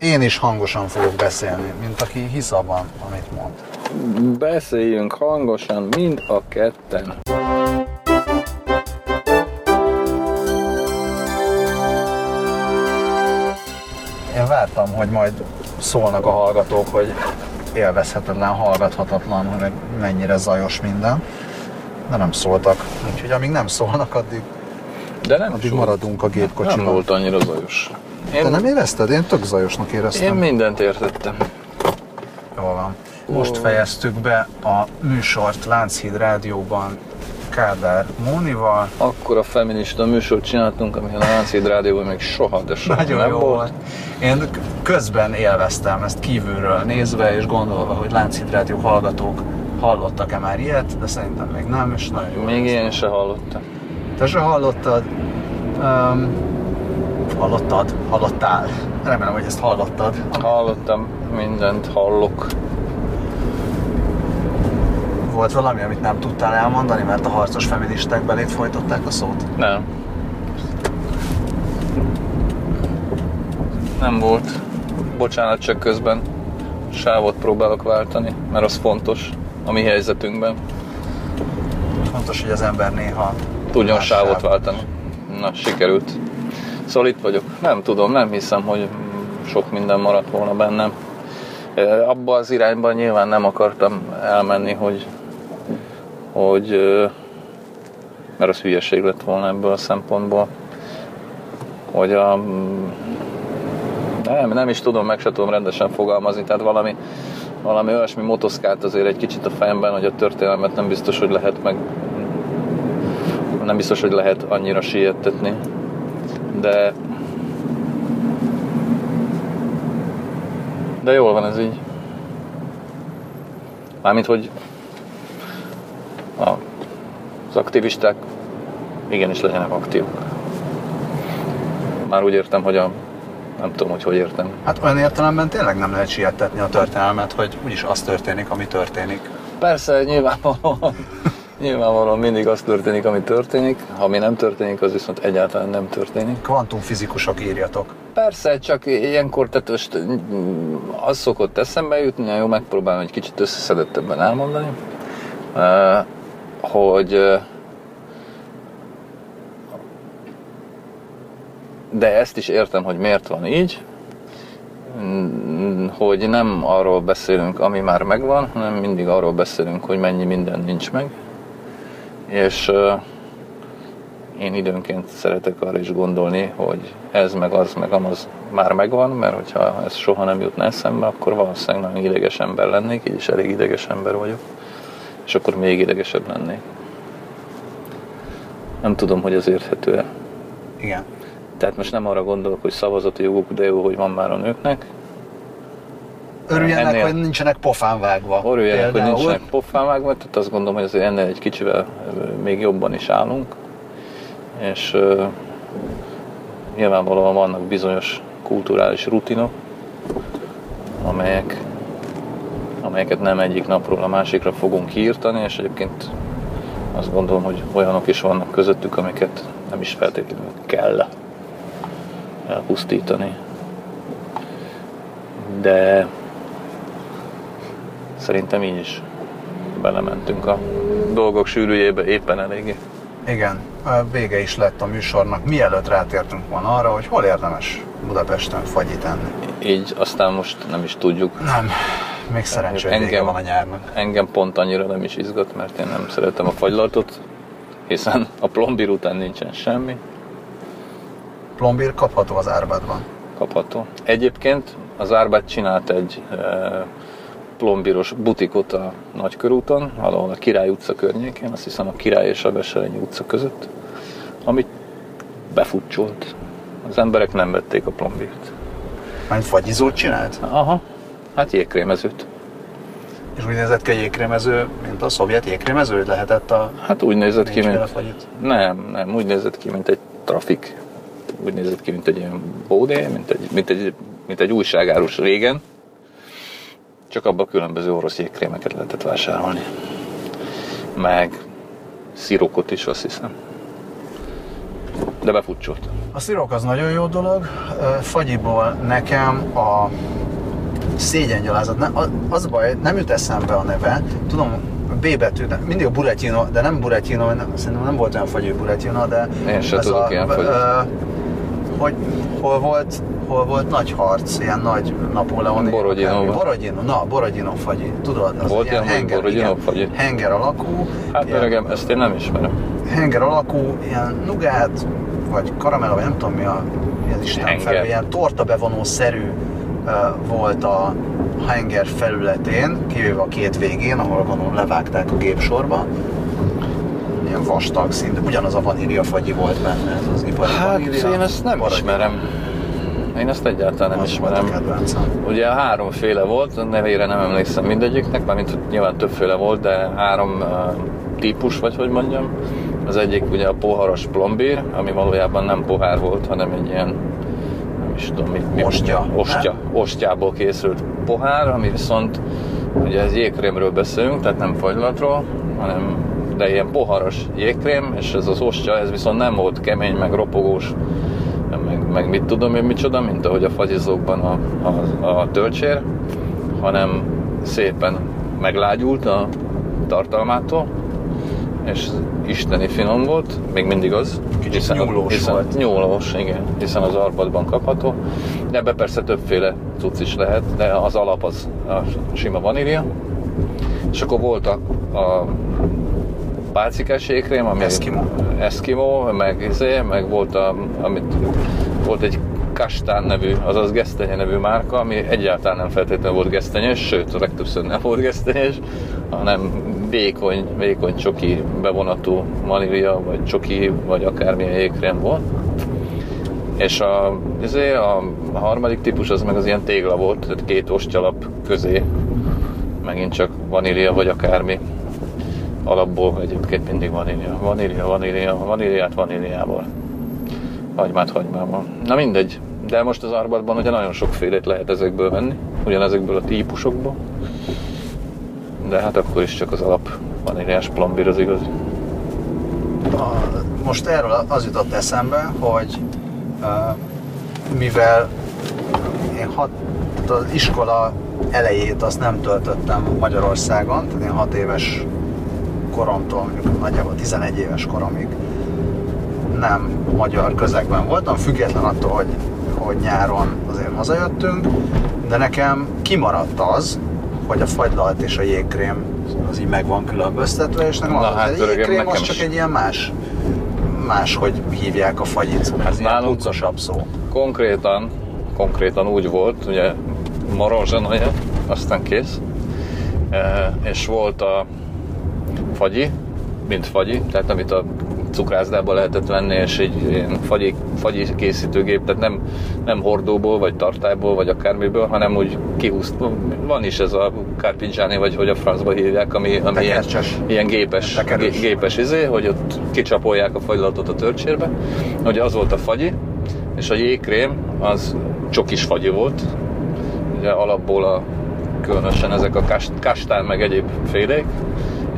Én is hangosan fogok beszélni, mint aki hisz abban, amit mond. Beszéljünk hangosan, mind a ketten. Én vártam, hogy majd szólnak a hallgatók, hogy élvezhetetlen, hallgathatatlan, hogy mennyire zajos minden. De nem szóltak. Úgyhogy amíg nem szólnak, addig, De nem addig maradunk a Nem gépkocsiban. volt annyira zajos. Te Én, nem érezted? Én tök zajosnak éreztem. én mindent értettem. Jól van. Most fejeztük be a műsort Lánchíd Rádióban Kádár Mónival. Akkor a feminista műsort csináltunk, ami a Lánchíd Rádióban még soha, de soha Nagyon nem jó volt. volt. Én közben élveztem ezt kívülről nézve és gondolva, hogy Lánchíd Rádió hallgatók hallottak-e már ilyet, de szerintem még nem, és nagyon jó. Még én se hallottam. Te se hallottad? Um, hallottad? Hallottál? Remélem, hogy ezt hallottad. Hallottam, mindent hallok. Volt valami, amit nem tudtál elmondani, mert a harcos feministák belét folytották a szót? Nem. Nem volt. Bocsánat, csak közben sávot próbálok váltani, mert az fontos a mi helyzetünkben. Fontos, hogy az ember néha Tudjon sávot. váltani. Na, sikerült. Szóval itt vagyok. Nem tudom, nem hiszem, hogy sok minden maradt volna bennem. Abba az irányba nyilván nem akartam elmenni, hogy, hogy mert az hülyeség lett volna ebből a szempontból, hogy a, nem, nem is tudom, meg se tudom rendesen fogalmazni, tehát valami, valami olyasmi motoszkált azért egy kicsit a fejemben, hogy a történelmet nem biztos, hogy lehet meg nem biztos, hogy lehet annyira siettetni, de de jól van ez így. Mármint, hogy a, az aktivisták igenis legyenek aktívak. Már úgy értem, hogy a nem tudom, hogy hogy értem. Hát olyan értelemben tényleg nem lehet siettetni a történelmet, hogy úgyis az történik, ami történik. Persze, nyilvánvalóan, nyilvánvalóan mindig az történik, ami történik. Ha mi nem történik, az viszont egyáltalán nem történik. Kvantumfizikusok írjatok. Persze, csak ilyenkor tehát most mm, az szokott eszembe jutni, jó, megpróbálom egy kicsit összeszedettebben elmondani, eh, hogy eh, de ezt is értem, hogy miért van így, Mm, hogy nem arról beszélünk, ami már megvan, hanem mindig arról beszélünk, hogy mennyi minden nincs meg. És én időnként szeretek arra is gondolni, hogy ez meg az meg amaz már megvan, mert hogyha ez soha nem jutna eszembe, akkor valószínűleg nagyon ideges ember lennék, így is elég ideges ember vagyok, és akkor még idegesebb lennék. Nem tudom, hogy ez érthető-e. Igen. Tehát most nem arra gondolok, hogy szavazati joguk, de jó, hogy van már a nőknek. Örüljenek, Ennél- hogy nincsenek pofán vágva. Örüljenek, hogy Például. nincsenek pofán vágva, tehát azt gondolom, hogy azért ennél egy kicsivel még jobban is állunk. És ö, nyilvánvalóan vannak bizonyos kulturális rutinok, amelyek, amelyeket nem egyik napról a másikra fogunk kiírtani, és egyébként azt gondolom, hogy olyanok is vannak közöttük, amiket nem is feltétlenül kell elpusztítani. De szerintem így is belementünk a dolgok sűrűjébe éppen eléggé. Igen, vége is lett a műsornak, mielőtt rátértünk volna arra, hogy hol érdemes Budapesten fagyit enni. Így aztán most nem is tudjuk. Nem, még szerencsé, hogy vége Engem- van a nyárnak. Engem pont annyira nem is izgat, mert én nem szeretem a fagylaltot, hiszen a plombír után nincsen semmi Plombír kapható az árbádban. kapható. Egyébként az Árbát csinált egy e, plombíros butikot a Nagykörúton, valahol a Király utca környékén, azt hiszem a Király és a Veselényi utca között, amit befutcsolt. Az emberek nem vették a plombírt. Majd fagyizót csinált? Aha, hát jégkrémezőt. És úgy nézett ki a jégkrémező, mint a szovjet jégkrémező, lehetett a Hát úgy nézett ki, mint... Nem, nem, úgy nézett ki, mint egy trafik. Úgy nézett ki, mint egy ilyen bódé, mint egy, mint egy, mint egy újságárus régen. Csak abban különböző orosz jégkrémeket lehetett vásárolni. Meg szirokot is, azt hiszem. De befutcsolt. A szirok az nagyon jó dolog. Fagyiból nekem a szégyengyalázat, az baj, nem jut eszembe a neve. Tudom, B betű, de mindig a Buretino, de nem Buretino, nem, szerintem nem volt olyan fagyű Buretino, de... Én se tudok a, ilyen ö, fagyit. Hogy hol volt, hol volt nagy harc, ilyen nagy Napóleon. Borodinóban. Borodino, na, Borodino fagyi, tudod? Az Volt ilyen, henger, Borodino igen, fagyi? Henger alakú. Hát ilyen- öregem, ezt én nem ismerem. henger alakú, ilyen nugát, vagy karamella, vagy nem tudom mi a mi az Isten Henger. felül, ilyen torta bevonó szerű uh, volt a henger felületén, kivéve a két végén, ahol gondolom levágták a gépsorba. Ilyen vastag szint, ugyanaz a vanília fagyi volt benne, ez az ipari Hát vanília. én ezt nem Maradj. ismerem. Én ezt egyáltalán nem Az ismerem. Ugye háromféle volt, nevére nem emlékszem mindegyiknek, mármint nyilván többféle volt, de három uh, típus, vagy hogy mondjam. Az egyik ugye a poharas plombír, ami valójában nem pohár volt, hanem egy ilyen, nem is tudom mit, mi Ostya, ostya, ostyából készült pohár, ami viszont ugye ez jégkrémről beszélünk, tehát nem fagylatról, hanem de ilyen poharas jégkrém, és ez az ostya, ez viszont nem volt kemény, meg ropogós, meg, meg mit tudom én micsoda, mint ahogy a fagyizókban a, a, a töltsér, hanem szépen meglágyult a tartalmától, és isteni finom volt, még mindig az. Kicsit nyúlós hiszen, volt. Nyúlós, igen, hiszen az arpadban kapható. De ebbe persze többféle cucc is lehet, de az alap az a sima vanília. És akkor volt a, a pálcikás jégkrém, ami Eskimo. Eskimo, meg, izé, meg volt, a, amit, volt egy Kastán nevű, azaz Gesztenye nevű márka, ami egyáltalán nem feltétlenül volt gesztenyes, sőt, a legtöbbször nem volt gesztenyes, hanem vékony, vékony csoki bevonatú vanília, vagy csoki, vagy akármilyen jégkrém volt. És a, izé, a harmadik típus az meg az ilyen tégla volt, tehát két ostyalap közé megint csak vanília vagy akármi. Alapból egyébként mindig vanília. Vanília, vanília, vaníliát vaníliával. Hagymát hagymával. Na mindegy. De most az arbatban ugye nagyon sokfélét lehet ezekből venni, ugyanezekből a típusokból. De hát akkor is csak az alap vaníliás plombír az igaz. A, most erről az jutott eszembe, hogy mivel én hat, tehát az iskola elejét azt nem töltöttem Magyarországon, tehát én hat éves koromtól, mondjuk nagyjából 11 éves koromig nem magyar közegben voltam, független attól, hogy, hogy nyáron azért hazajöttünk, de nekem kimaradt az, hogy a fagylalt és a jégkrém az így meg van különböztetve, és nekem Na az, hát, a jégkrém az nekem csak is. egy ilyen más, más, hogy hívják a fagyit. Ez ilyen nálunk- puccosabb szó. Konkrétan, konkrétan úgy volt, ugye marozsanaja, aztán kész. E, és volt a fagyi, mint fagyi, tehát amit a cukrászdába lehetett venni, és egy ilyen fagyi, fagyi készítőgép, tehát nem, nem hordóból, vagy tartályból, vagy akármiből, hanem úgy kihúzt. Van is ez a Carpigiani, vagy hogy a francba hívják, ami, ami ilyen, Tekercses. ilyen gépes, Tekerős. gé- gépes izé, hogy ott kicsapolják a fagylatot a törcsérbe. Ugye az volt a fagyi, és a jégkrém az csokis fagyi volt, ugye alapból a, különösen ezek a kast, kastán meg egyéb félék,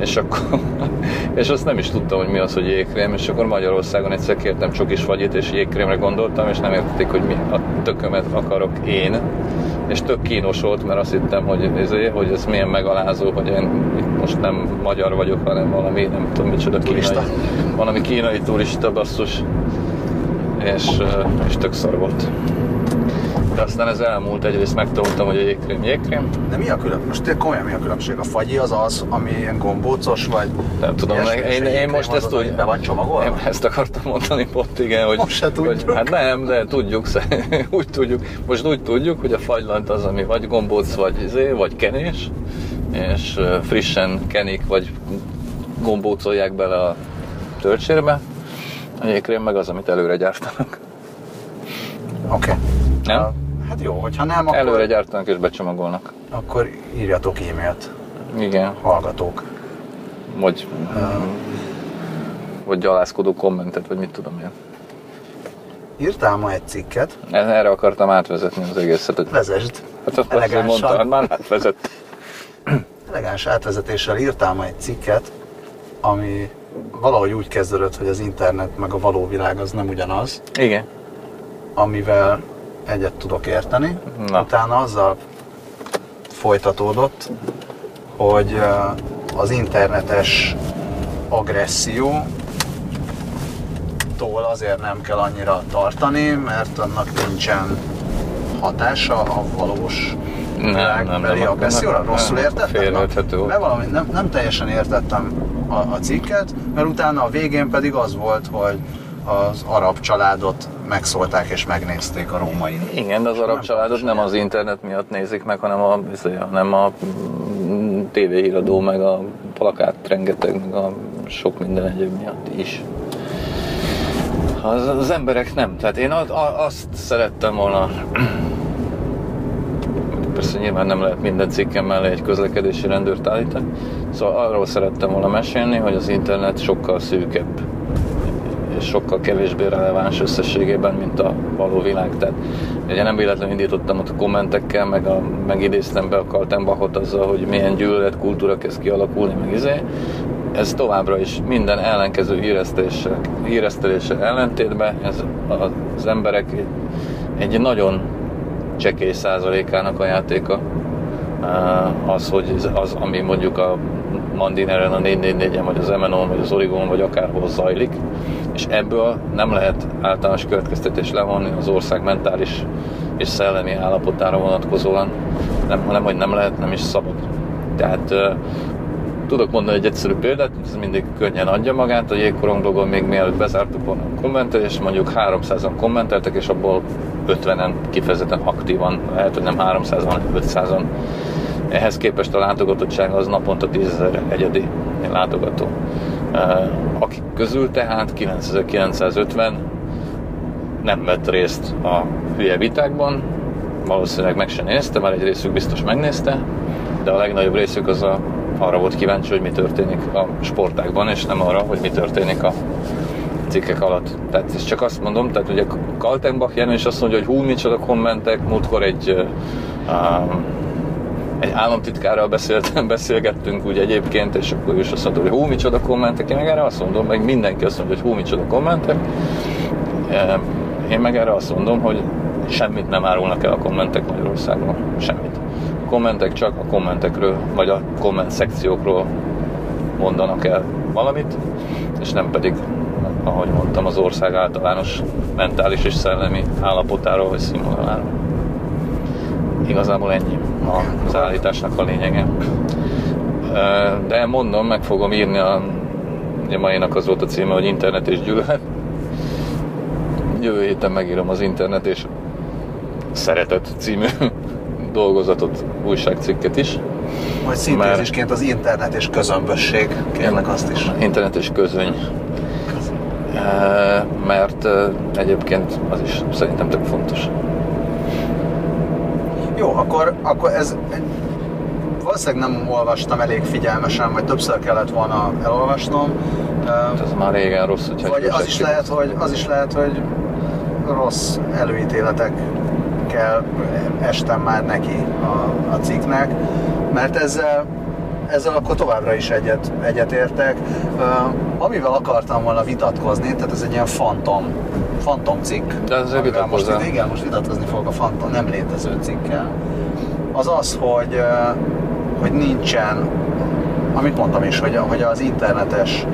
és akkor, és azt nem is tudtam, hogy mi az, hogy jégkrém, és akkor Magyarországon egyszer kértem csokis fagyit, és jégkrémre gondoltam, és nem értették, hogy mi a tökömet akarok én, és tök kínos volt, mert azt hittem, hogy, ezé, hogy ez milyen megalázó, hogy én most nem magyar vagyok, hanem valami, nem tudom micsoda kínai, Turista. valami kínai turista basszus, és, és tök szar volt. De aztán ez elmúlt, egyrészt megtanultam, hogy a jégkrém jégkrém, De mi a különbség? Most tényleg komolyan mi a különbség? A fagyi az az, ami ilyen gombócos, vagy nem tudom, ilyesmi, én, én jégkrém most ezt úgy, Be van csomagolva? Én ezt akartam mondani pont, igen, hogy, Most se hogy tudjuk. hát nem, de tudjuk, úgy tudjuk, most úgy tudjuk, hogy a fagylant az, ami vagy gombóc, vagy, izé, vagy kenés, és frissen kenik, vagy gombócolják bele a töltsérbe, a jégkrém meg az, amit előre gyártanak. Oké. Okay. Nem? Hát jó, hogyha nem, akkor, Előre gyártanak és becsomagolnak. akkor írjatok e-mailt, Igen, hallgatók. vagy, vagy gyalázkodó kommentet, vagy mit tudom én. Írtál ma egy cikket, Erre akartam átvezetni az egészet. hogy- vezesd. Hát azt Elegánsan. mondta, hát már átvezett. Elegáns átvezetéssel írtál ma egy cikket, ami valahogy úgy kezdődött, hogy az internet meg a való világ az nem ugyanaz, Igen. amivel egyet tudok érteni. Na. Utána azzal folytatódott, hogy az internetes agresszió tól azért nem kell annyira tartani, mert annak nincsen hatása a valós Nem, nem, nem, agresszióra. nem, Rosszul értettem? Mert valami nem, nem teljesen értettem a, a cikket, mert utána a végén pedig az volt, hogy az arab családot megszólták és megnézték a római. Igen, de az arab családot nem az internet miatt nézik meg, hanem a, izé, hanem a mm, tévéhíradó, meg a plakát rengeteg, meg a sok minden egyéb miatt is. Az, az emberek nem. Tehát én azt szerettem volna persze nyilván nem lehet minden cikkem mellé egy közlekedési rendőrt állítani. Szóval arról szerettem volna mesélni, hogy az internet sokkal szűkebb sokkal kevésbé releváns összességében, mint a való világ. Tehát ugye nem véletlenül indítottam ott a kommentekkel, meg, a, meg idéztem be a Kaltenbachot azzal, hogy milyen gyűlöletkultúra kezd kialakulni, meg izé. Ez továbbra is minden ellenkező híreszteléssel, híreszteléssel ellentétben, ez az emberek egy, egy nagyon csekély százalékának a játéka az, hogy az, ami mondjuk a Mandineren, a 444-en, vagy az MNO-n, vagy az Origon, vagy akárhol zajlik, és ebből nem lehet általános következtetés levonni az ország mentális és szellemi állapotára vonatkozóan, nem, hanem hogy nem lehet, nem is szabad. Tehát tudok mondani egy egyszerű példát, ez mindig könnyen adja magát, a jégkorong blogon még mielőtt bezártuk volna a kommentelést, mondjuk 300-an kommenteltek, és abból 50-en kifejezetten aktívan, lehet, hogy nem 300-an, hanem 500-an. Ehhez képest a látogatottság az naponta 10 ezer egyedi látogató. Eh, Akik közül tehát 9950 nem vett részt a hülye vitákban, valószínűleg meg se nézte, már egy részük biztos megnézte, de a legnagyobb részük az a, arra volt kíváncsi, hogy mi történik a sportákban, és nem arra, hogy mi történik a cikkek alatt. Tehát ezt csak azt mondom, tehát ugye Kaltenbach jelen is azt mondja, hogy hú, micsoda kommentek, múltkor egy uh, egy államtitkárral beszéltem, beszélgettünk úgy egyébként, és akkor is azt mondta, hogy hú, micsoda kommentek, én meg erre azt mondom, meg mindenki azt mondja, hogy hú, micsoda kommentek. Eh, Én meg erre azt mondom, hogy semmit nem árulnak el a kommentek Magyarországon. Semmit. A kommentek csak a kommentekről, vagy a komment szekciókról mondanak el valamit, és nem pedig, ahogy mondtam, az ország általános mentális és szellemi állapotáról vagy színvonaláról. Igazából ennyi az állításnak a lényege. De mondom, meg fogom írni a ugye mainak az volt a címe, hogy internet és gyűlölet. Jövő héten megírom az internet és szeretet című dolgozatot, újságcikket is. Majd szintézisként az internet és közömbösség, kérlek azt is. Internet és közöny. Mert egyébként az is szerintem tök fontos. Jó, akkor, akkor ez valószínűleg nem olvastam elég figyelmesen, vagy többször kellett volna elolvasnom. Ö, Ez már régen rossz, hogyha Vagy az is, lehet, hogy, az is lehet, hogy rossz előítéletekkel estem már neki a, a cikknek, mert ezzel, ezzel akkor továbbra is egyet, egyet értek. Uh, amivel akartam volna vitatkozni, tehát ez egy ilyen fantom, fantom cikk. De ezzel amivel most, igen, most vitatkozni fogok a fantom nem létező cikkel. Az az, hogy, hogy nincsen, amit mondtam is, hogy, hogy az internetes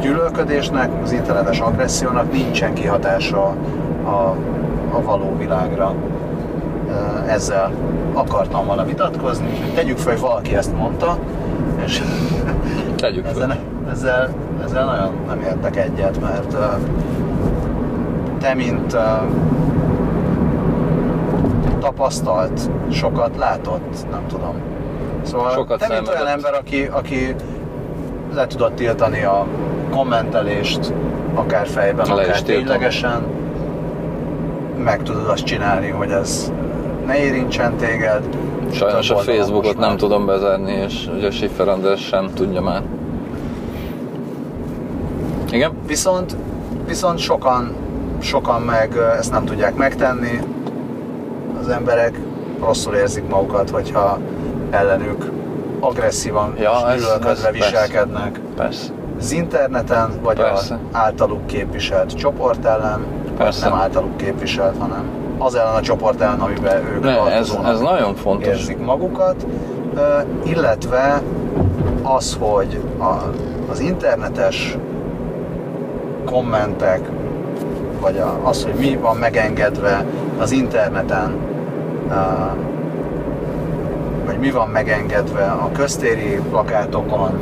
gyűlölködésnek, az internetes agressziónak nincsen kihatása a, a való világra. Ezzel akartam volna vitatkozni. Tegyük fel, hogy valaki ezt mondta, és Tegyük fel. ezzel, ezzel, ezzel nagyon nem értek egyet, mert te, mint tapasztalt, sokat látott, nem tudom. Szóval Sokat te, mint olyan ember, aki, aki le tudod tiltani a kommentelést, akár fejben, Le akár ténylegesen, meg tudod azt csinálni, hogy ez ne érintsen téged. Sajnos a Facebookot nem tudom bezárni, és ugye Schiffer András sem tudja már. Igen? Viszont, viszont sokan, sokan meg ezt nem tudják megtenni. Az emberek rosszul érzik magukat, hogyha ellenük agresszívan Ja, és gyűlölködve ez persze. viselkednek. Persze. az interneten, vagy Persze. az általuk képviselt csoport ellen, Persze. nem általuk képviselt, hanem az ellen a csoport ellen, amiben ők Ne, ez, ez nagyon fontos. érzik magukat, illetve az, hogy a, az internetes kommentek, vagy az, hogy mi van megengedve az interneten, vagy mi van megengedve a köztéri plakátokon,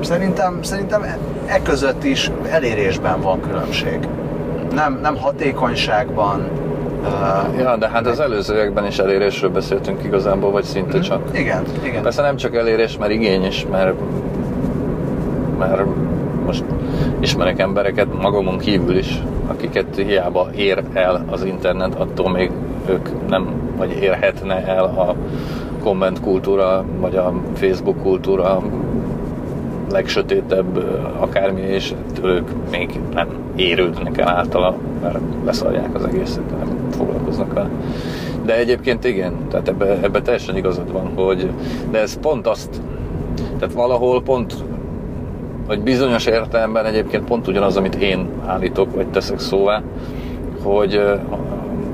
szerintem, szerintem e, e között is elérésben van különbség. Nem, nem hatékonyságban, ö, Ja, de hát az előzőekben is elérésről beszéltünk igazából, vagy szinte csak. igen, igen. Persze nem csak elérés, mert igény is, mert, mert most ismerek embereket magamon kívül is, akiket hiába ér el az internet, attól még ők nem, vagy érhetne el a komment kultúra, vagy a Facebook kultúra legsötétebb akármi, és ők még nem érődnek el általa, mert leszarják az egészet, nem foglalkoznak vele. De egyébként igen, tehát ebbe, ebbe teljesen igazad van, hogy de ez pont azt, tehát valahol pont, hogy bizonyos értelemben egyébként pont ugyanaz, amit én állítok, vagy teszek szóvá, hogy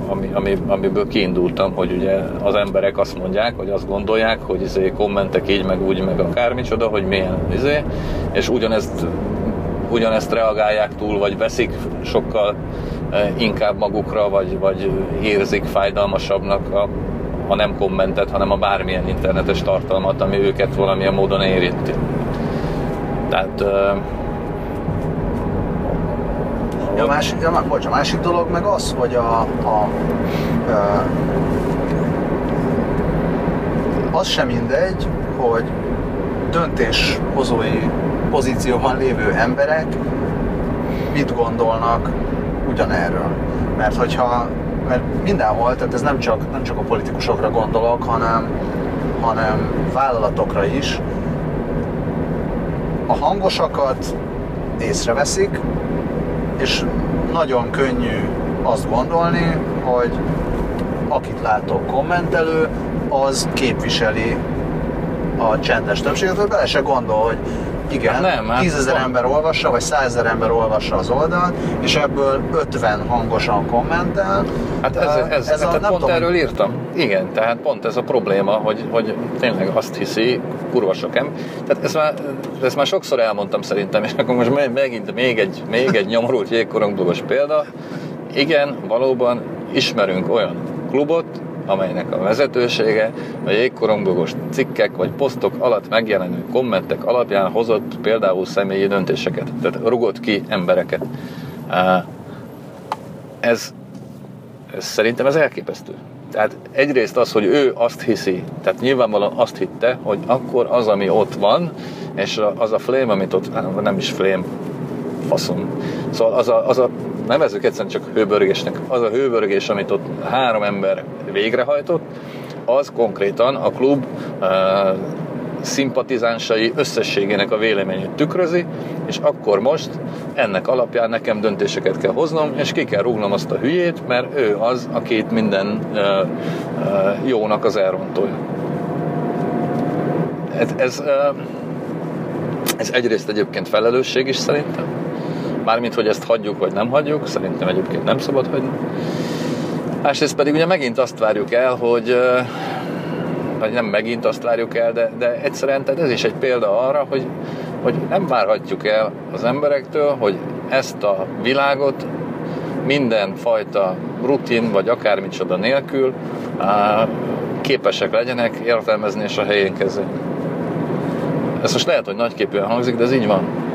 ami, ami, amiből kiindultam, hogy ugye az emberek azt mondják, hogy azt gondolják, hogy izé kommentek így, meg úgy, meg akármicsoda, hogy milyen izé, és ugyanezt, ugyanezt reagálják túl, vagy veszik sokkal eh, inkább magukra, vagy, vagy érzik fájdalmasabbnak a, a nem kommentet, hanem a bármilyen internetes tartalmat, ami őket valamilyen módon érinti. Tehát eh, Ja, a másik, ja, bocs, a másik dolog meg az, hogy a, a, a az sem mindegy, hogy döntéshozói pozícióban lévő emberek mit gondolnak ugyanerről. Mert hogyha, mert mindenhol, tehát ez nem csak, nem csak a politikusokra gondolok, hanem, hanem vállalatokra is, a hangosakat észreveszik, és nagyon könnyű azt gondolni, hogy akit látok kommentelő, az képviseli a csendes többséget, bele se gondol, hogy igen, Hát nem, hát tízezer van. ember olvassa, vagy százezer ember olvassa az oldalt, és ebből 50 hangosan kommentel. Hát ez, ez, ez a, tehát nem pont tudom, erről írtam. Igen, tehát pont ez a probléma, hogy, hogy tényleg azt hiszi, kurva sok em. Tehát ezt már, ezt már sokszor elmondtam szerintem, és akkor most me- megint még egy, még egy nyomorult jégkorongblogos példa. Igen, valóban ismerünk olyan klubot, amelynek a vezetősége a jégkorongblogos cikkek vagy posztok alatt megjelenő kommentek alapján hozott például személyi döntéseket, tehát rugott ki embereket. Ez ez szerintem ez elképesztő. Tehát egyrészt az, hogy ő azt hiszi, tehát nyilvánvalóan azt hitte, hogy akkor az, ami ott van, és az a flame, amit ott, nem is flame, faszom. Szóval az a, az a nevezzük egyszerűen csak hőbörgésnek, az a hőbörgés, amit ott három ember végrehajtott, az konkrétan a klub uh, szimpatizánsai összességének a véleményét tükrözi, és akkor most ennek alapján nekem döntéseket kell hoznom, és ki kell rúgnom azt a hülyét, mert ő az, aki itt minden uh, uh, jónak az elrontója. Ez, ez, uh, ez egyrészt egyébként felelősség is szerintem, mármint, hogy ezt hagyjuk, vagy nem hagyjuk, szerintem egyébként nem szabad hagyni. Másrészt pedig ugye megint azt várjuk el, hogy vagy nem megint azt várjuk el, de, de egyszerűen tehát ez is egy példa arra, hogy, hogy nem várhatjuk el az emberektől, hogy ezt a világot minden fajta rutin vagy akármicsoda nélkül á, képesek legyenek értelmezni és a helyén kezelni. Ez most lehet, hogy nagyképűen hangzik, de ez így van.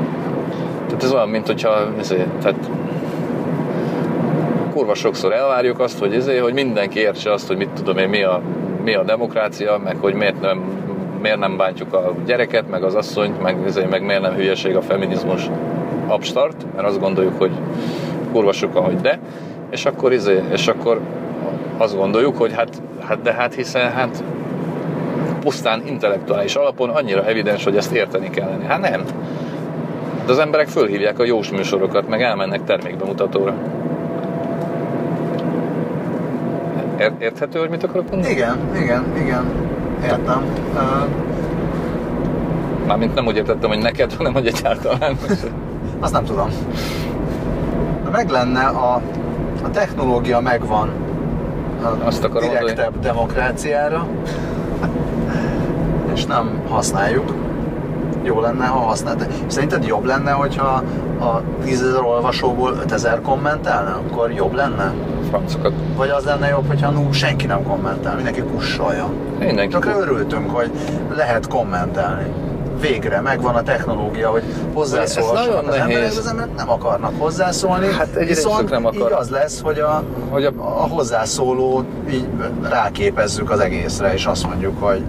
Tehát ez olyan, mint hogyha ezért, tehát kurva sokszor elvárjuk azt, hogy, ezért, hogy mindenki értse azt, hogy mit tudom én, mi a, mi a demokrácia, meg hogy miért nem, miért nem bántjuk a gyereket, meg az asszonyt, meg, ezért, meg miért nem hülyeség a feminizmus abstart, mert azt gondoljuk, hogy kurva sokan, hogy de, és akkor, izé, és akkor azt gondoljuk, hogy hát, hát de hát hiszen hát pusztán intellektuális alapon annyira evidens, hogy ezt érteni kellene. Hát nem. De az emberek fölhívják a jós műsorokat, meg elmennek termékbemutatóra. Ér- érthető, hogy mit akarok mondani? Igen, igen, igen, értem. Ö, Mármint nem úgy értettem, hogy neked, hanem hogy egyáltalán. Azt nem tudom. De meg lenne a, a technológia megvan a Azt akarom direktebb mondani. demokráciára, és nem használjuk. Jó lenne, ha használta. Szerinted jobb lenne, hogyha a 10 ezer olvasóból 5000 kommentelne? Akkor jobb lenne? Francokat. Vagy az lenne jobb, hogyha nú, senki nem kommentel, mindenki kussolja. Mindenki. Csak örültünk, hogy lehet kommentelni. Végre megvan a technológia, hogy hozzászólhassanak az emberek, az emberek nem akarnak hozzászólni, Hát viszont nem akar. így az lesz, hogy a, Hogy a, a hozzászólót így ráképezzük az egészre, és azt mondjuk, hogy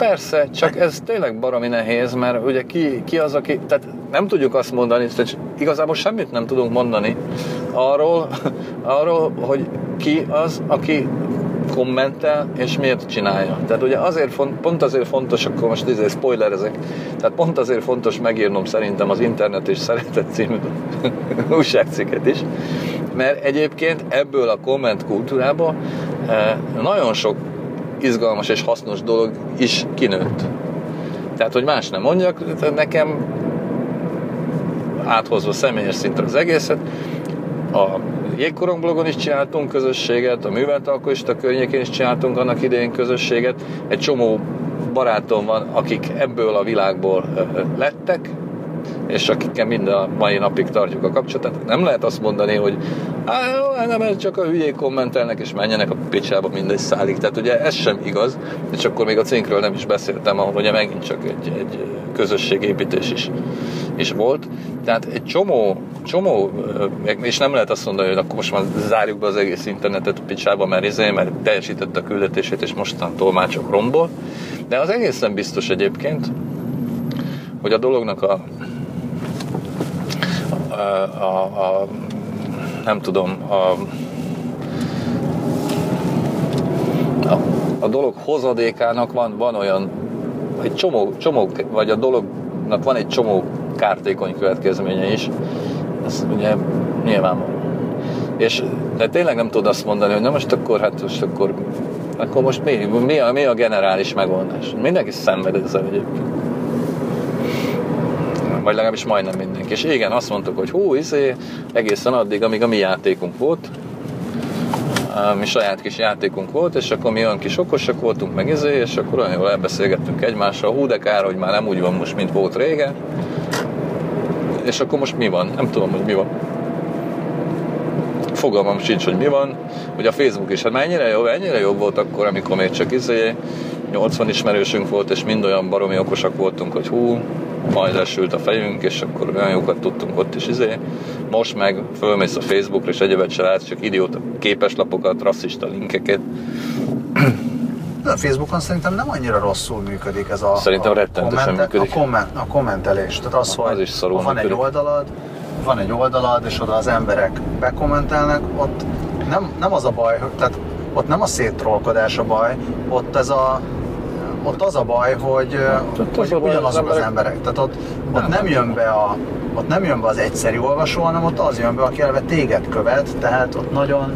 persze, csak ez tényleg baromi nehéz, mert ugye ki, ki az, aki, tehát nem tudjuk azt mondani, tehát igazából semmit nem tudunk mondani arról, arról, hogy ki az, aki kommentel, és miért csinálja. Tehát ugye azért font, pont azért fontos, akkor most izé spoilerezek, tehát pont azért fontos megírnom szerintem az Internet és Szeretet című újságcikket is, mert egyébként ebből a komment kultúrából eh, nagyon sok izgalmas és hasznos dolog is kinőtt. Tehát, hogy más nem mondjak, tehát nekem áthozva személyes szintre az egészet, a Jégkorong blogon is csináltunk közösséget, a művelt alkoholista környékén is csináltunk annak idején közösséget. Egy csomó barátom van, akik ebből a világból lettek, és akikkel mind a mai napig tartjuk a kapcsolatot. Nem lehet azt mondani, hogy "Á, jó, nem, ez csak a hülyék kommentelnek, és menjenek a picsába mindegy szálig. Tehát ugye ez sem igaz, és akkor még a cinkről nem is beszéltem, ahol ugye megint csak egy, egy közösségépítés is, is volt. Tehát egy csomó, csomó, és nem lehet azt mondani, hogy akkor most már zárjuk be az egész internetet a picsába, mert, izé, mert teljesítette a küldetését, és mostantól már csak rombol. De az egészen biztos egyébként, hogy a dolognak a a, a, a nem tudom, a, a, a dolog hozadékának van, van olyan, egy csomó, csomó, vagy a dolognak van egy csomó kártékony következménye is. Ez ugye nyilván és de tényleg nem tudod azt mondani, hogy na most akkor, hát most akkor, akkor most mi, mi, a, mi a generális megoldás? Mindenki szenved ezzel egyébként vagy legalábbis majdnem mindenki. És igen, azt mondtuk, hogy hú, izé, egészen addig, amíg a mi játékunk volt, mi saját kis játékunk volt, és akkor mi olyan kis okosak voltunk, meg izé, és akkor olyan jól elbeszélgettünk egymással, hú, de kár, hogy már nem úgy van most, mint volt régen. És akkor most mi van? Nem tudom, hogy mi van. Fogalmam sincs, hogy mi van, hogy a Facebook is, hát mennyire jó, ennyire jobb volt akkor, amikor még csak izé 80 ismerősünk volt, és mind olyan baromi okosak voltunk, hogy hú, majd elsült a fejünk, és akkor olyan jókat tudtunk ott is izé. Most meg fölmész a Facebookra, és egyebet se látsz, csak idióta képeslapokat, rasszista linkeket. De a Facebookon szerintem nem annyira rosszul működik ez a, Szerintem a, rettenetesen működik. A, komment, a kommentelés. Tehát az, hogy Az is szarul van működik. egy oldalad, van egy oldalad, és oda az emberek bekommentelnek, ott nem, nem az a baj, hogy- tehát ott nem a széttrollkodás a baj, ott ez a ott az a baj, hogy, Ott hogy az baj, ugyanazok az az emberek-. Tehát ott, ott nem jön be a ott nem jön be az egyszerű olvasó, hanem ott az jön be, aki eleve téged követ, tehát ott nagyon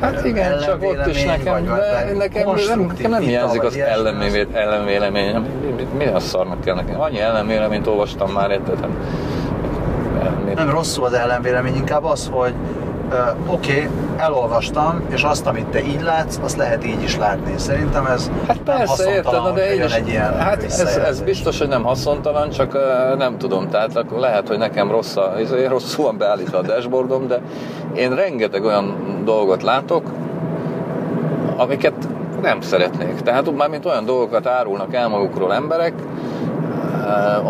Hát igen, csak ott is nekem, vagy- de vagy nekem, nem, nekem nem hiányzik az ellenvélemény, ellenvélemény. Mi, mi, a szarnak kell nekem? Annyi ellenvéleményt olvastam már, érted? Hát. Nem rosszul az ellenvélemény, inkább az, hogy uh, oké, okay, elolvastam, és azt, amit te így látsz, azt lehet így is látni. Szerintem ez Hát persze, érted, de jön is, egy ilyen hát ez, ez biztos, hogy nem haszontalan, csak uh, nem tudom, tehát akkor lehet, hogy nekem rossz a, rosszul van beállítva a dashboardom, de én rengeteg olyan dolgot látok, amiket nem szeretnék. Tehát már mint olyan dolgokat árulnak el magukról emberek,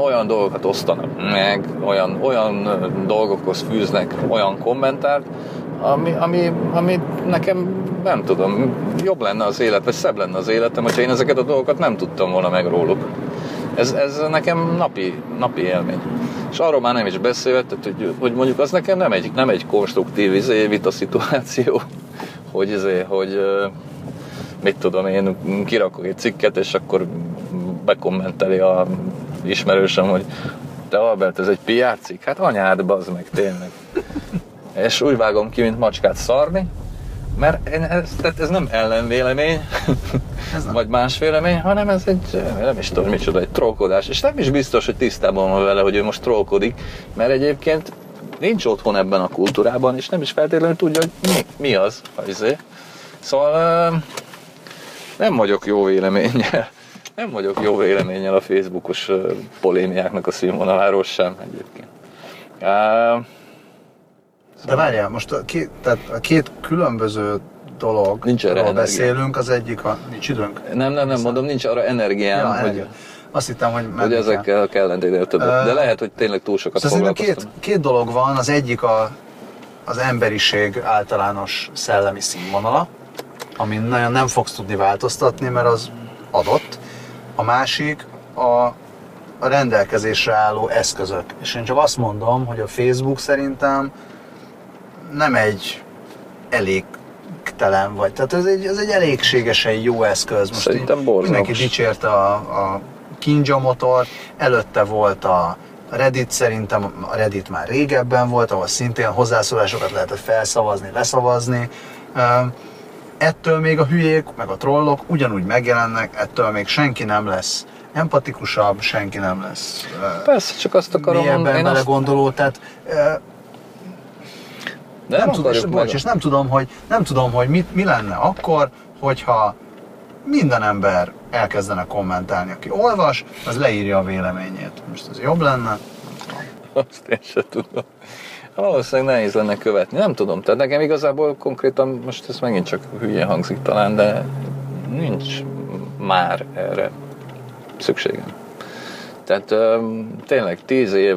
olyan dolgokat osztanak meg, olyan, olyan dolgokhoz fűznek olyan kommentárt, ami, ami, ami nekem nem tudom, jobb lenne az élet, vagy szebb lenne az életem, hogyha én ezeket a dolgokat nem tudtam volna meg róluk. Ez, ez nekem napi, napi élmény. És arról már nem is beszélve, tehát, hogy, hogy mondjuk az nekem nem egy, nem egy konstruktív izé, vita szituáció, hogy, izé, hogy mit tudom én, kirakok egy cikket, és akkor bekommenteli a ismerősöm, hogy te Albert, ez egy PR cikk? Hát anyád, bazd meg, tényleg. És úgy vágom ki, mint macskát szarni, mert én ez, tehát ez nem ellenvélemény, Ez nem. vagy más vélemény, hanem ez egy, nem is tudom micsoda, egy trollkodás. És nem is biztos, hogy tisztában van vele, hogy ő most trollkodik, mert egyébként nincs otthon ebben a kultúrában, és nem is feltétlenül tudja, hogy mi, mi az. Izé. Szóval nem vagyok jó véleménnyel. Nem vagyok jó véleménnyel a Facebookos polémiáknak a színvonaláról sem egyébként. De várjál, most a két, tehát a két különböző dolog, Nincs energia. beszélünk, az egyik a... Nincs időnk? nem, nem, nem, mondom, nincs arra energiám, Ja, hogy, energia. Azt hittem, hogy... hogy ezekkel kell lentétnél többet. De lehet, hogy tényleg túl sokat Szóval szerintem két, foglalkoztam. két dolog van, az egyik a, az emberiség általános szellemi színvonala, amin nagyon nem fogsz tudni változtatni, mert az adott. A másik a, a rendelkezésre álló eszközök. És én csak azt mondom, hogy a Facebook szerintem nem egy elégtelen vagy. Tehát ez egy, ez egy elégségesen jó eszköz. Most Szerintem borzalmas. Mindenki dicsérte a, a Kinja motor, előtte volt a Reddit, szerintem a Reddit már régebben volt, ahol szintén hozzászólásokat lehetett felszavazni, leszavazni. Ettől még a hülyék, meg a trollok ugyanúgy megjelennek, ettől még senki nem lesz empatikusabb, senki nem lesz Persze, csak azt akarom mondani. Én azt, belegondoló, tehát de nem, nem tudom, és, bocs, és nem tudom, hogy, nem tudom, hogy mit, mi lenne akkor, hogyha minden ember elkezdene kommentálni, aki olvas, az leírja a véleményét. Most ez jobb lenne? Azt én sem tudom. Valószínűleg nehéz lenne követni. Nem tudom. Tehát nekem igazából konkrétan, most ez megint csak hülye hangzik talán, de nincs már erre szükségem. Tehát tényleg 10 év,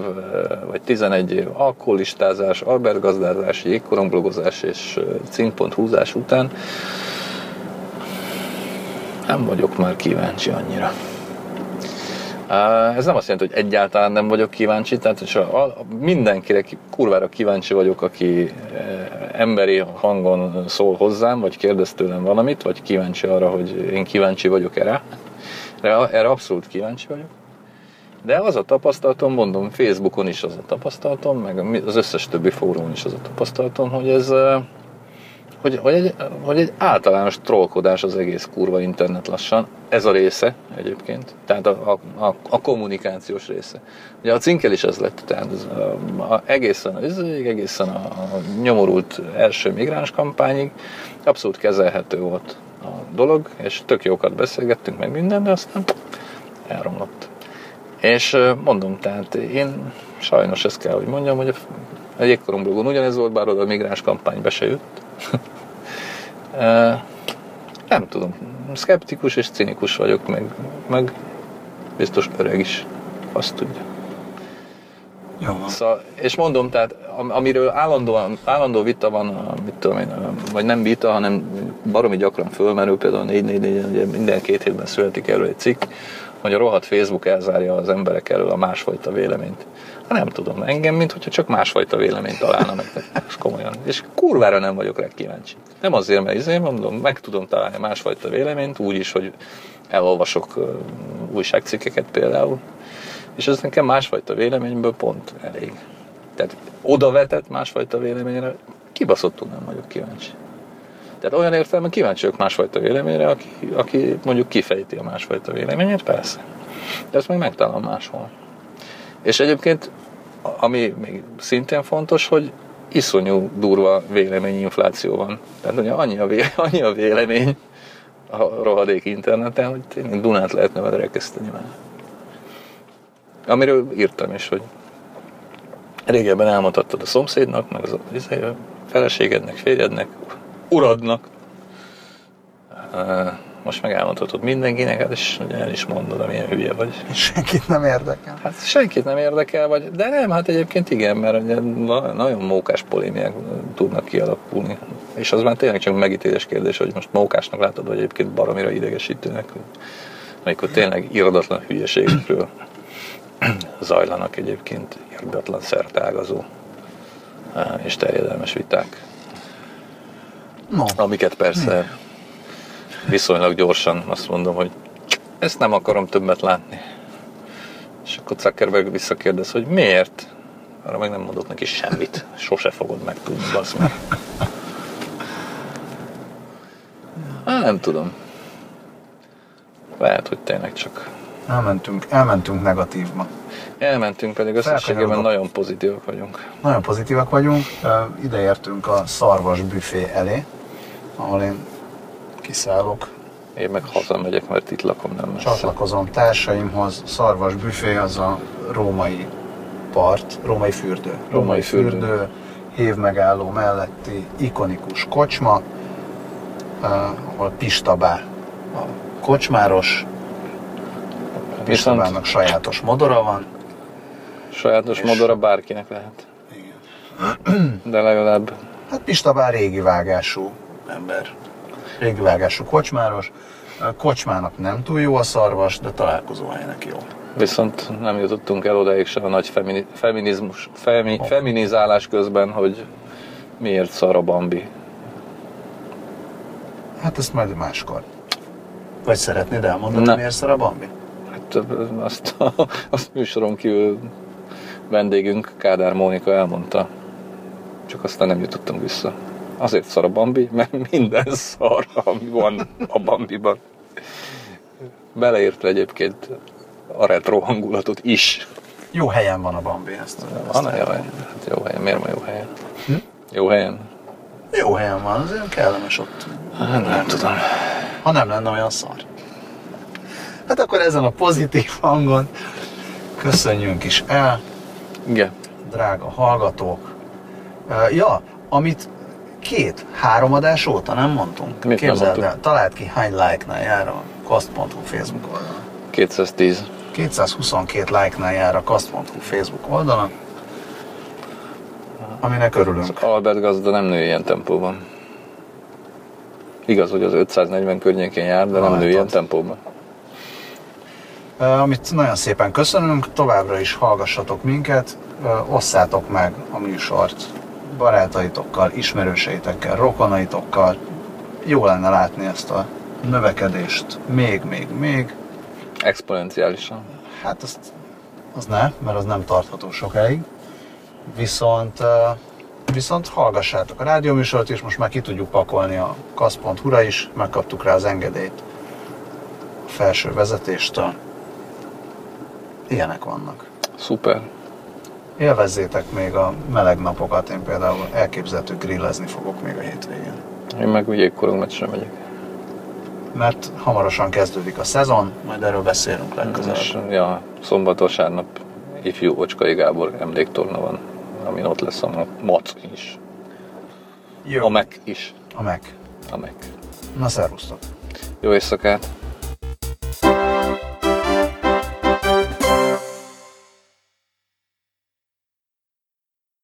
vagy 11 év alkoholistázás, albergazdázás, jégkorongblogozás és címpont húzás után nem vagyok már kíváncsi annyira. Ez nem azt jelenti, hogy egyáltalán nem vagyok kíváncsi, tehát hogy a, a, mindenkire ki- kurvára kíváncsi vagyok, aki e, emberi hangon szól hozzám, vagy kérdez tőlem valamit, vagy kíváncsi arra, hogy én kíváncsi vagyok erre. Erre, erre abszolút kíváncsi vagyok. De az a tapasztalatom, mondom, Facebookon is az a tapasztalatom, meg az összes többi fórumon is az a tapasztalatom, hogy ez e, hogy, hogy, egy, hogy egy általános trollkodás az egész kurva internet lassan. Ez a része egyébként, tehát a, a, a, a kommunikációs része. Ugye a cinkel is ez lett, tehát ez a, a, egészen, ez, egészen a, a nyomorult első migráns kampányig abszolút kezelhető volt a dolog, és tök jókat beszélgettünk meg minden, de aztán elromlott. És mondom, tehát én sajnos ezt kell, hogy mondjam, hogy a, a jégkorongblogon ugyanez volt, bár oda a migráns kampány be se jött. Nem tudom, szkeptikus és cinikus vagyok, meg, meg biztos öreg is, azt tudja. Jó. Szóval, és mondom, tehát am- amiről állandóan, állandó vita van, mit tudom én, vagy nem vita, hanem baromi gyakran fölmerül, például a 444 ugye minden két hétben születik erről egy cikk, hogy a rohadt Facebook elzárja az emberek elől a másfajta véleményt. Hát nem tudom, engem, mint hogyha csak másfajta véleményt találna meg, és komolyan. És kurvára nem vagyok rá kíváncsi. Nem azért, mert izé, mondom, meg tudom találni másfajta véleményt, úgy is, hogy elolvasok újságcikkeket például, és ez nekem másfajta véleményből pont elég. Tehát oda vetett másfajta véleményre kibaszottul nem vagyok kíváncsi. Tehát olyan értelemben kíváncsi vagyok másfajta véleményre, aki, aki mondjuk kifejti a másfajta véleményét, persze. De ezt meg megtalálom máshol. És egyébként, ami még szintén fontos, hogy iszonyú durva véleményinfláció van. Tehát ugye annyi a, vé, annyi a vélemény a rohadék interneten, hogy tényleg Dunát lehetne vele rekeszteni már. Amiről írtam is, hogy régebben elmondhattad a szomszédnak, meg az izé, a feleségednek, férjednek, uradnak. Most meg elmondhatod mindenkinek, hát és ugye el is mondod, amilyen hülye vagy. Senkit nem érdekel. Hát senkit nem érdekel, vagy, de nem, hát egyébként igen, mert ugye na- nagyon mókás polémiák tudnak kialakulni. És az már tényleg csak megítélés kérdés, hogy most mókásnak látod, vagy egyébként baromira idegesítőnek, amikor tényleg irdatlan hülyeségekről zajlanak egyébként irdatlan szertágazó és terjedelmes viták, No, amiket persze viszonylag gyorsan azt mondom, hogy ezt nem akarom többet látni. És akkor Zuckerberg visszakérdez, hogy miért? Arra meg nem mondott neki semmit. Sose fogod megtudni, basz meg. Hát nem tudom. Lehet, hogy tényleg csak Elmentünk, elmentünk negatívba. Elmentünk, pedig összességében nagyon pozitívak vagyunk. Nagyon pozitívak vagyunk. Ö, Ide értünk a szarvas büfé elé, ahol én kiszállok, Én meg hazamegyek, mert itt lakom nem messze. csatlakozom társaimhoz. Szarvas büfé az a római part, római fürdő. Római fürdő. hévmegálló melletti ikonikus kocsma, ahol Pista Bá a kocsmáros, Viszont Bának sajátos modora van. sajátos és- modora bárkinek lehet. De legalább Hát Pista Bá régi vágású ember. Régi vágású kocsmáros. A kocsmának nem túl jó a szarvas, de találkozó helynek jó. Viszont nem jutottunk el odáig se a nagy femini, feminizmus, femi, feminizálás közben, hogy miért szar a Bambi. Hát ezt majd máskor. Vagy szeretnéd elmondani, Ne. miért szar a Bambi? Hát azt, azt műsoron kívül vendégünk Kádár Mónika elmondta. Csak aztán nem jutottunk vissza. Azért szar a Bambi, mert minden szar, ami van a Bambiban. Beleértve egyébként a retro hangulatot is. Jó helyen van a Bambi, ezt. Van jó helyen? Hát jó helyen. Miért van jó helyen? Hm? Jó helyen? Jó helyen van, azért kellemes ott. Hát nem tudom. Ha nem lenne olyan szar. Hát akkor ezen a pozitív hangon köszönjünk is el, Igen. drága hallgatók. Ja, amit két, három adás óta nem mondtunk. Mit nem Képzeld mondtunk? el, találd ki hány like-nál jár a kast.hu Facebook oldalon. 210. 222 like-nál jár a kast.hu Facebook oldalon, aminek örülünk. Albert gazda nem nő ilyen tempóban. Igaz, hogy az 540 környékén jár, de nem Na, nő ilyen látod. tempóban. Amit nagyon szépen köszönünk, továbbra is hallgassatok minket, osszátok meg a műsort barátaitokkal, ismerőseitekkel, rokonaitokkal. Jó lenne látni ezt a növekedést még, még, még. Exponenciálisan. Hát azt, az ne, mert az nem tartható sokáig. Viszont, viszont hallgassátok a rádióműsort is, most már ki tudjuk pakolni a kasz.hu-ra is, megkaptuk rá az engedélyt a felső vezetéstől. Ilyenek vannak. Szuper. Élvezzétek még a meleg napokat, én például elképzelhető grillezni fogok még a hétvégén. Én meg úgy jégkorong meccsre megyek. Mert hamarosan kezdődik a szezon, majd erről beszélünk legközelebb. Ja, szombat, vasárnap ifjú Ocskai Gábor emléktorna van, amin ott lesz a mac is. Jó, A mek is. a meg. A mek. Na szervusztok! Jó éjszakát!